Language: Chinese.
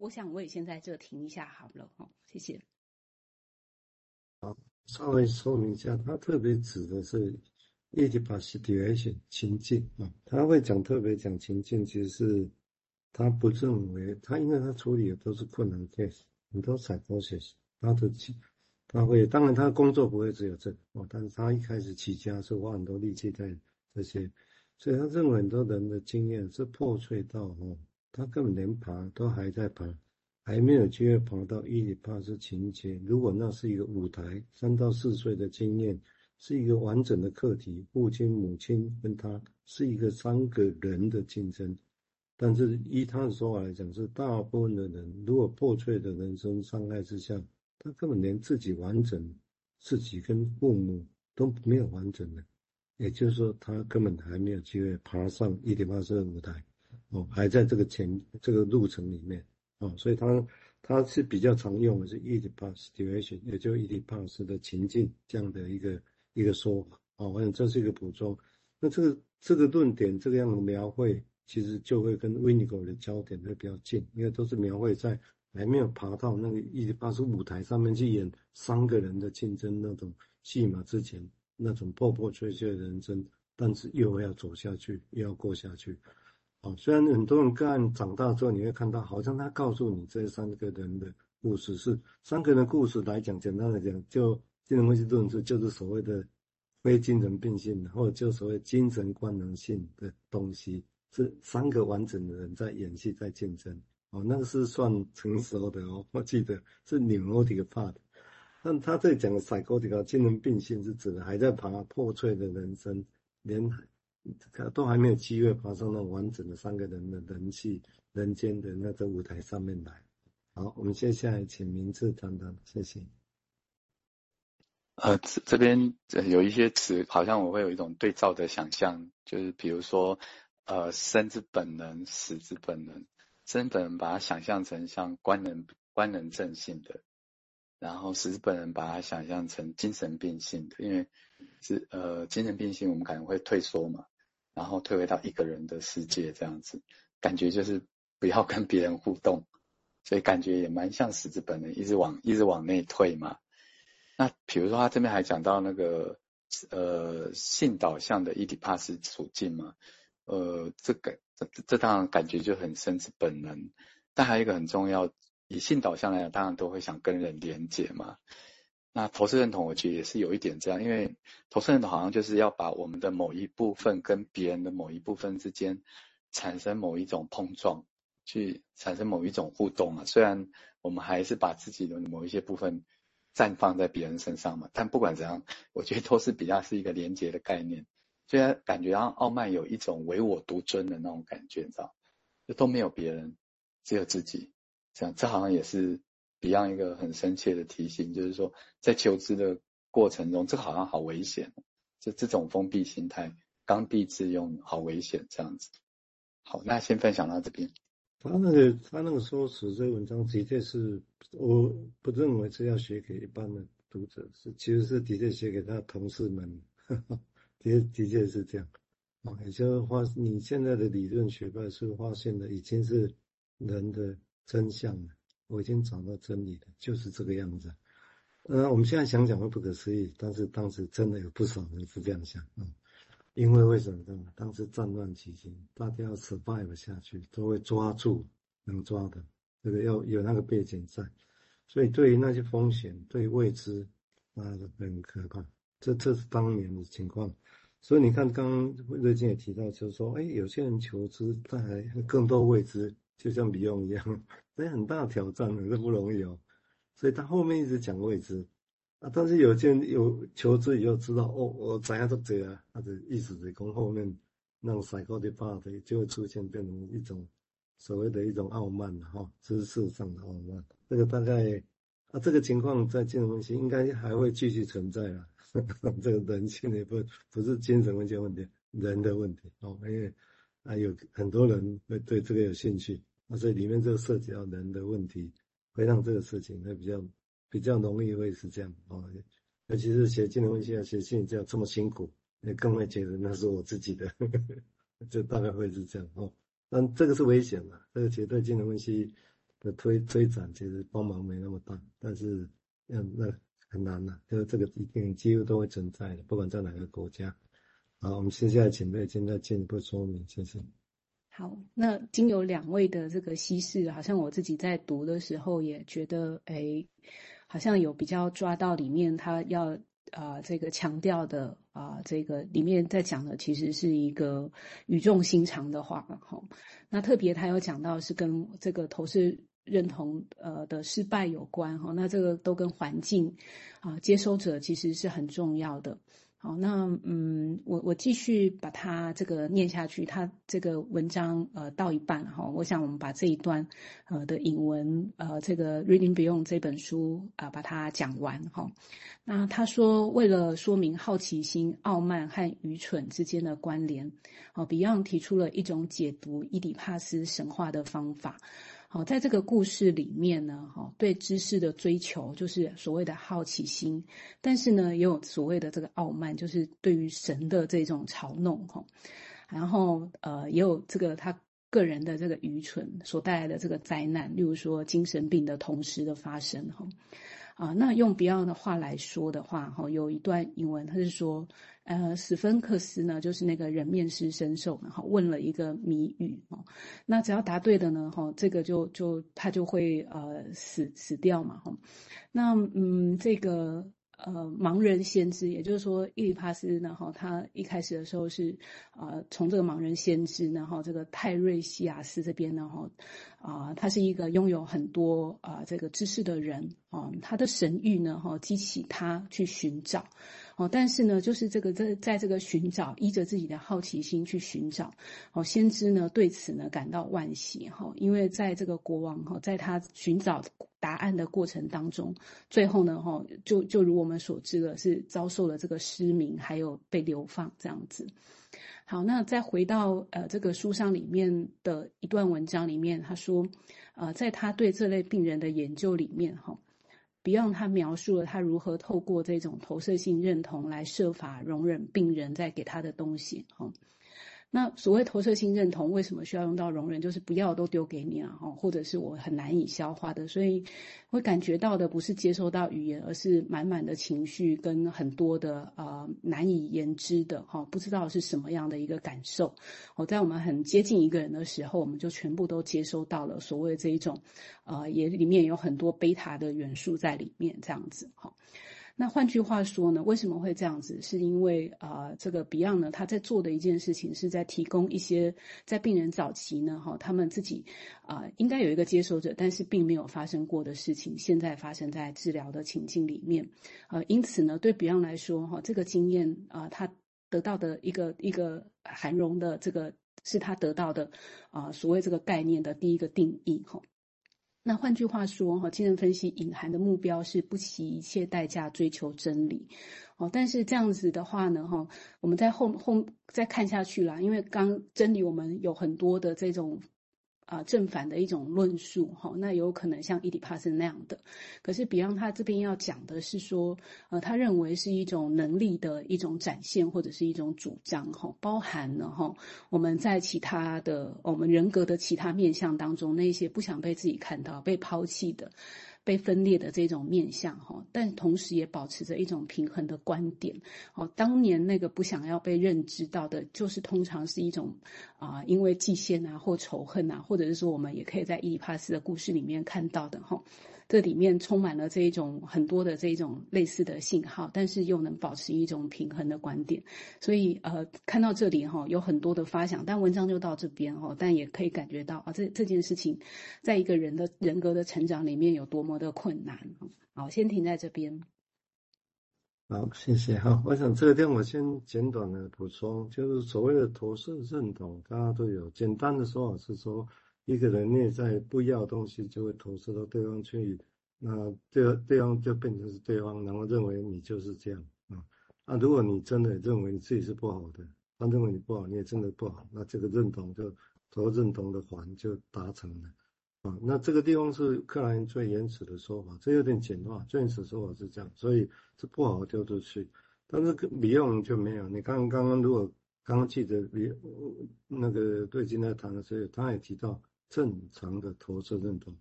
我想我也先在这停一下好了哈，谢谢。好，稍微说明一下，他特别指的是 Oedipus situation 情境啊，他会讲特别讲情境，其实是他不认为他，因为他处理的都是困难 case，很多 psychosis，他的他会，当然他工作不会只有这个哦，但是他一开始起家是花很多力气在这些，所以他认为很多人的经验是破碎到哦，他根本连爬都还在爬。还没有机会爬到伊底帕斯情节。如果那是一个舞台，三到四岁的经验是一个完整的课题，父亲、母亲跟他是一个三个人的竞争。但是依他的说法来讲，是大部分的人如果破碎的人生伤害之下，他根本连自己完整，自己跟父母都没有完整的。也就是说，他根本还没有机会爬上伊底帕斯的舞台，哦，还在这个前这个路程里面。哦，所以他他是比较常用的是 e d i p u s situation，也就 e d i p u s 的情境这样的一个一个说法。哦，我想这是一个补充。那这个这个论点这个样的描绘，其实就会跟 w i n n i g o 的焦点会比较近，因为都是描绘在还没有爬到那个 e d i p u s 舞台上面去演三个人的竞争那种戏码之前，那种破破碎碎的人生，但是又要走下去，又要过下去。哦，虽然很多人看长大之后，你会看到好像他告诉你这三个人的故事是三个人的故事来讲，简单来讲，就精神分析论述就是所谓的非精神病性的，或者就所谓精神官能性的东西，是三个完整的人在演戏，在竞争。哦，那个是算成熟的哦，我记得是 neurotic part。但他这里讲的 psychotic 精神病性是指的还在爬破碎的人生，连。他都还没有机会爬上那完整的三个人的人气人间的那个舞台上面来。好，我们接下来请明志谈谈，谢谢。呃，这这边有一些词，好像我会有一种对照的想象，就是比如说，呃，生之本能，死之本能。生本能把它想象成像官能官能症性的，然后死之本能把它想象成精神病性的，因为是呃精神病性，我们可能会退缩嘛。然后退回到一个人的世界，这样子感觉就是不要跟别人互动，所以感觉也蛮像死之本能，一直往一直往内退嘛。那比如说他这边还讲到那个呃性导向的伊底帕斯处境嘛，呃这个这这当然感觉就很生之本能，但还有一个很重要，以性导向来讲，当然都会想跟人连结嘛。那投射认同，我觉得也是有一点这样，因为投射认同好像就是要把我们的某一部分跟别人的某一部分之间产生某一种碰撞，去产生某一种互动啊。虽然我们还是把自己的某一些部分绽放在别人身上嘛，但不管怎样，我觉得都是比较是一个连接的概念。虽然感觉让傲慢有一种唯我独尊的那种感觉，你知道，就都没有别人，只有自己，这样，这好像也是。Beyond 一个很深切的提醒，就是说，在求知的过程中，这好像好危险，就这种封闭心态、刚愎自用，好危险这样子。好，那先分享到这边。他那个他那个说辞，这个文章的确是，我不认为是要写给一般的读者，是其实是的确写给他的同事们，的确的确是这样。啊，也就发你现在的理论学派是发现的已经是人的真相了。我已经找到真理了，就是这个样子。呃，我们现在想想会不可思议，但是当时真的有不少人是这样想，嗯，因为为什么呢？当时战乱期间，大家要 survive 下去，都会抓住能抓的，这个要有那个背景在，所以对于那些风险，对于未知，那很可怕。这这是当年的情况，所以你看，刚刚瑞金也提到，就是说，哎，有些人求知，但还更多未知。就像比用一样，所以很大挑战的，这不容易哦。所以他后面一直讲未知啊，但是有些人有求知以后知道哦，我怎样都这样，他的意思是讲后面那种 psychotic part 就会出现，变成一种所谓的一种傲慢哈，知识上的傲慢。这个大概啊，这个情况在精神分析应该还会继续存在啊。这个人性也不不是精神分析问题，人的问题哦，因为啊有很多人会对这个有兴趣。那所以里面这个涉及到人的问题，会让这个事情会比较比较容易会是这样哦。尤其是写精神分析啊，写心理这样这么辛苦，也更会觉得那是我自己的，呵呵，就大概会是这样哦。但这个是危险的，这个绝对精神分析的推推展，其实帮忙没那么大，但是要那很难呐、啊，就是这个一定几乎都会存在的，不管在哪个国家。好，我们接下来请贝金再进一步说明，谢谢。好，那经由两位的这个析释，好像我自己在读的时候也觉得，哎，好像有比较抓到里面他要啊、这个强调的啊、这个里面在讲的其实是一个语重心长的话哈。那特别他有讲到是跟这个投射认同呃的失败有关哈。那这个都跟环境啊、接收者其实是很重要的。好，那嗯，我我继续把它这个念下去。它这个文章呃到一半哈，我想我们把这一段呃的引文呃这个 Reading Beyond 这本书啊、把它讲完哈。那他说，为了说明好奇心、傲慢和愚蠢之间的关联，哦，Beyond 提出了一种解读伊底帕斯神话的方法。好，在这个故事里面呢，哈，对知识的追求就是所谓的好奇心，但是呢，也有所谓的这个傲慢，就是对于神的这种嘲弄，哈，然后呃，也有这个他个人的这个愚蠢所带来的这个灾难，例如说精神病的同时的发生，哈，啊，那用 Beyond 的话来说的话，哈，有一段英文，他是说。呃，史芬克斯呢，就是那个人面狮身兽，然后问了一个谜语哦，那只要答对的呢，哈，这个就就他就会呃死死掉嘛，哈，那嗯，这个呃盲人先知，也就是说，伊里帕斯呢，哈，他一开始的时候是呃从这个盲人先知，然后这个泰瑞西亚斯这边呢，哈，啊，他是一个拥有很多啊这个知识的人啊，他的神谕呢，哈，激起他去寻找。哦，但是呢，就是这个在在这个寻找，依着自己的好奇心去寻找，哦，先知呢对此呢感到惋惜哈，因为在这个国王哈，在他寻找答案的过程当中，最后呢哈，就就如我们所知的是遭受了这个失明，还有被流放这样子。好，那再回到呃这个书上里面的一段文章里面，他说，呃，在他对这类病人的研究里面哈。Beyond 他描述了他如何透过这种投射性认同来设法容忍病人在给他的东西，哈。那所谓投射性认同，为什么需要用到容忍？就是不要都丢给你了哈，或者是我很难以消化的，所以会感觉到的不是接收到语言，而是满满的情绪跟很多的呃难以言之的哈，不知道是什么样的一个感受。我在我们很接近一个人的时候，我们就全部都接收到了所谓这一种，呃，也里面有很多贝塔的元素在里面，这样子哈。那换句话说呢，为什么会这样子？是因为啊、这个 Beyond 呢，他在做的一件事情是在提供一些在病人早期呢，哈，他们自己啊、应该有一个接收者，但是并没有发生过的事情，现在发生在治疗的情境里面，呃，因此呢，对 Beyond 来说，哈，这个经验啊、他得到的一个一个含容的这个是他得到的啊、所谓这个概念的第一个定义，哈。那换句话说，哈，精神分析隐含的目标是不惜一切代价追求真理，哦，但是这样子的话呢，哈，我们在后后再看下去啦，因为刚真理我们有很多的这种。啊，正反的一种论述，哈，那有可能像伊底帕斯那样的。可是比昂他这边要讲的是说，呃，他认为是一种能力的一种展现，或者是一种主张，哈，包含了哈，我们在其他的我们人格的其他面向当中，那些不想被自己看到、被抛弃的。被分裂的这种面向哈，但同时也保持着一种平衡的观点。哦，当年那个不想要被认知到的，就是通常是一种啊，因为嫉羡啊或仇恨啊，或者是说我们也可以在伊丽帕斯的故事里面看到的哈。这里面充满了这一种很多的这一种类似的信号，但是又能保持一种平衡的观点。所以呃，看到这里哈，有很多的发想，但文章就到这边哈，但也可以感觉到啊，这这件事情在一个人的人格的成长里面有多么的困难。好，先停在这边。好，谢谢哈。我想这个地方我先简短的补充，就是所谓的投射认同，大家都有简单的说法是说。一个人内在不要的东西，就会投射到对方去，那对对方就变成是对方，然后认为你就是这样啊。那如果你真的认为你自己是不好的，他认为你不好，你也真的不好，那这个认同就投认同的环就达成了啊。那这个地方是克莱因最原始的说法，这有点简化，最原始说法是这样，所以这不好丢出去。但是 Beyond 就没有，你看刚刚如果刚刚记得比那个对今天谈的时候，他也提到。正常的投射认同。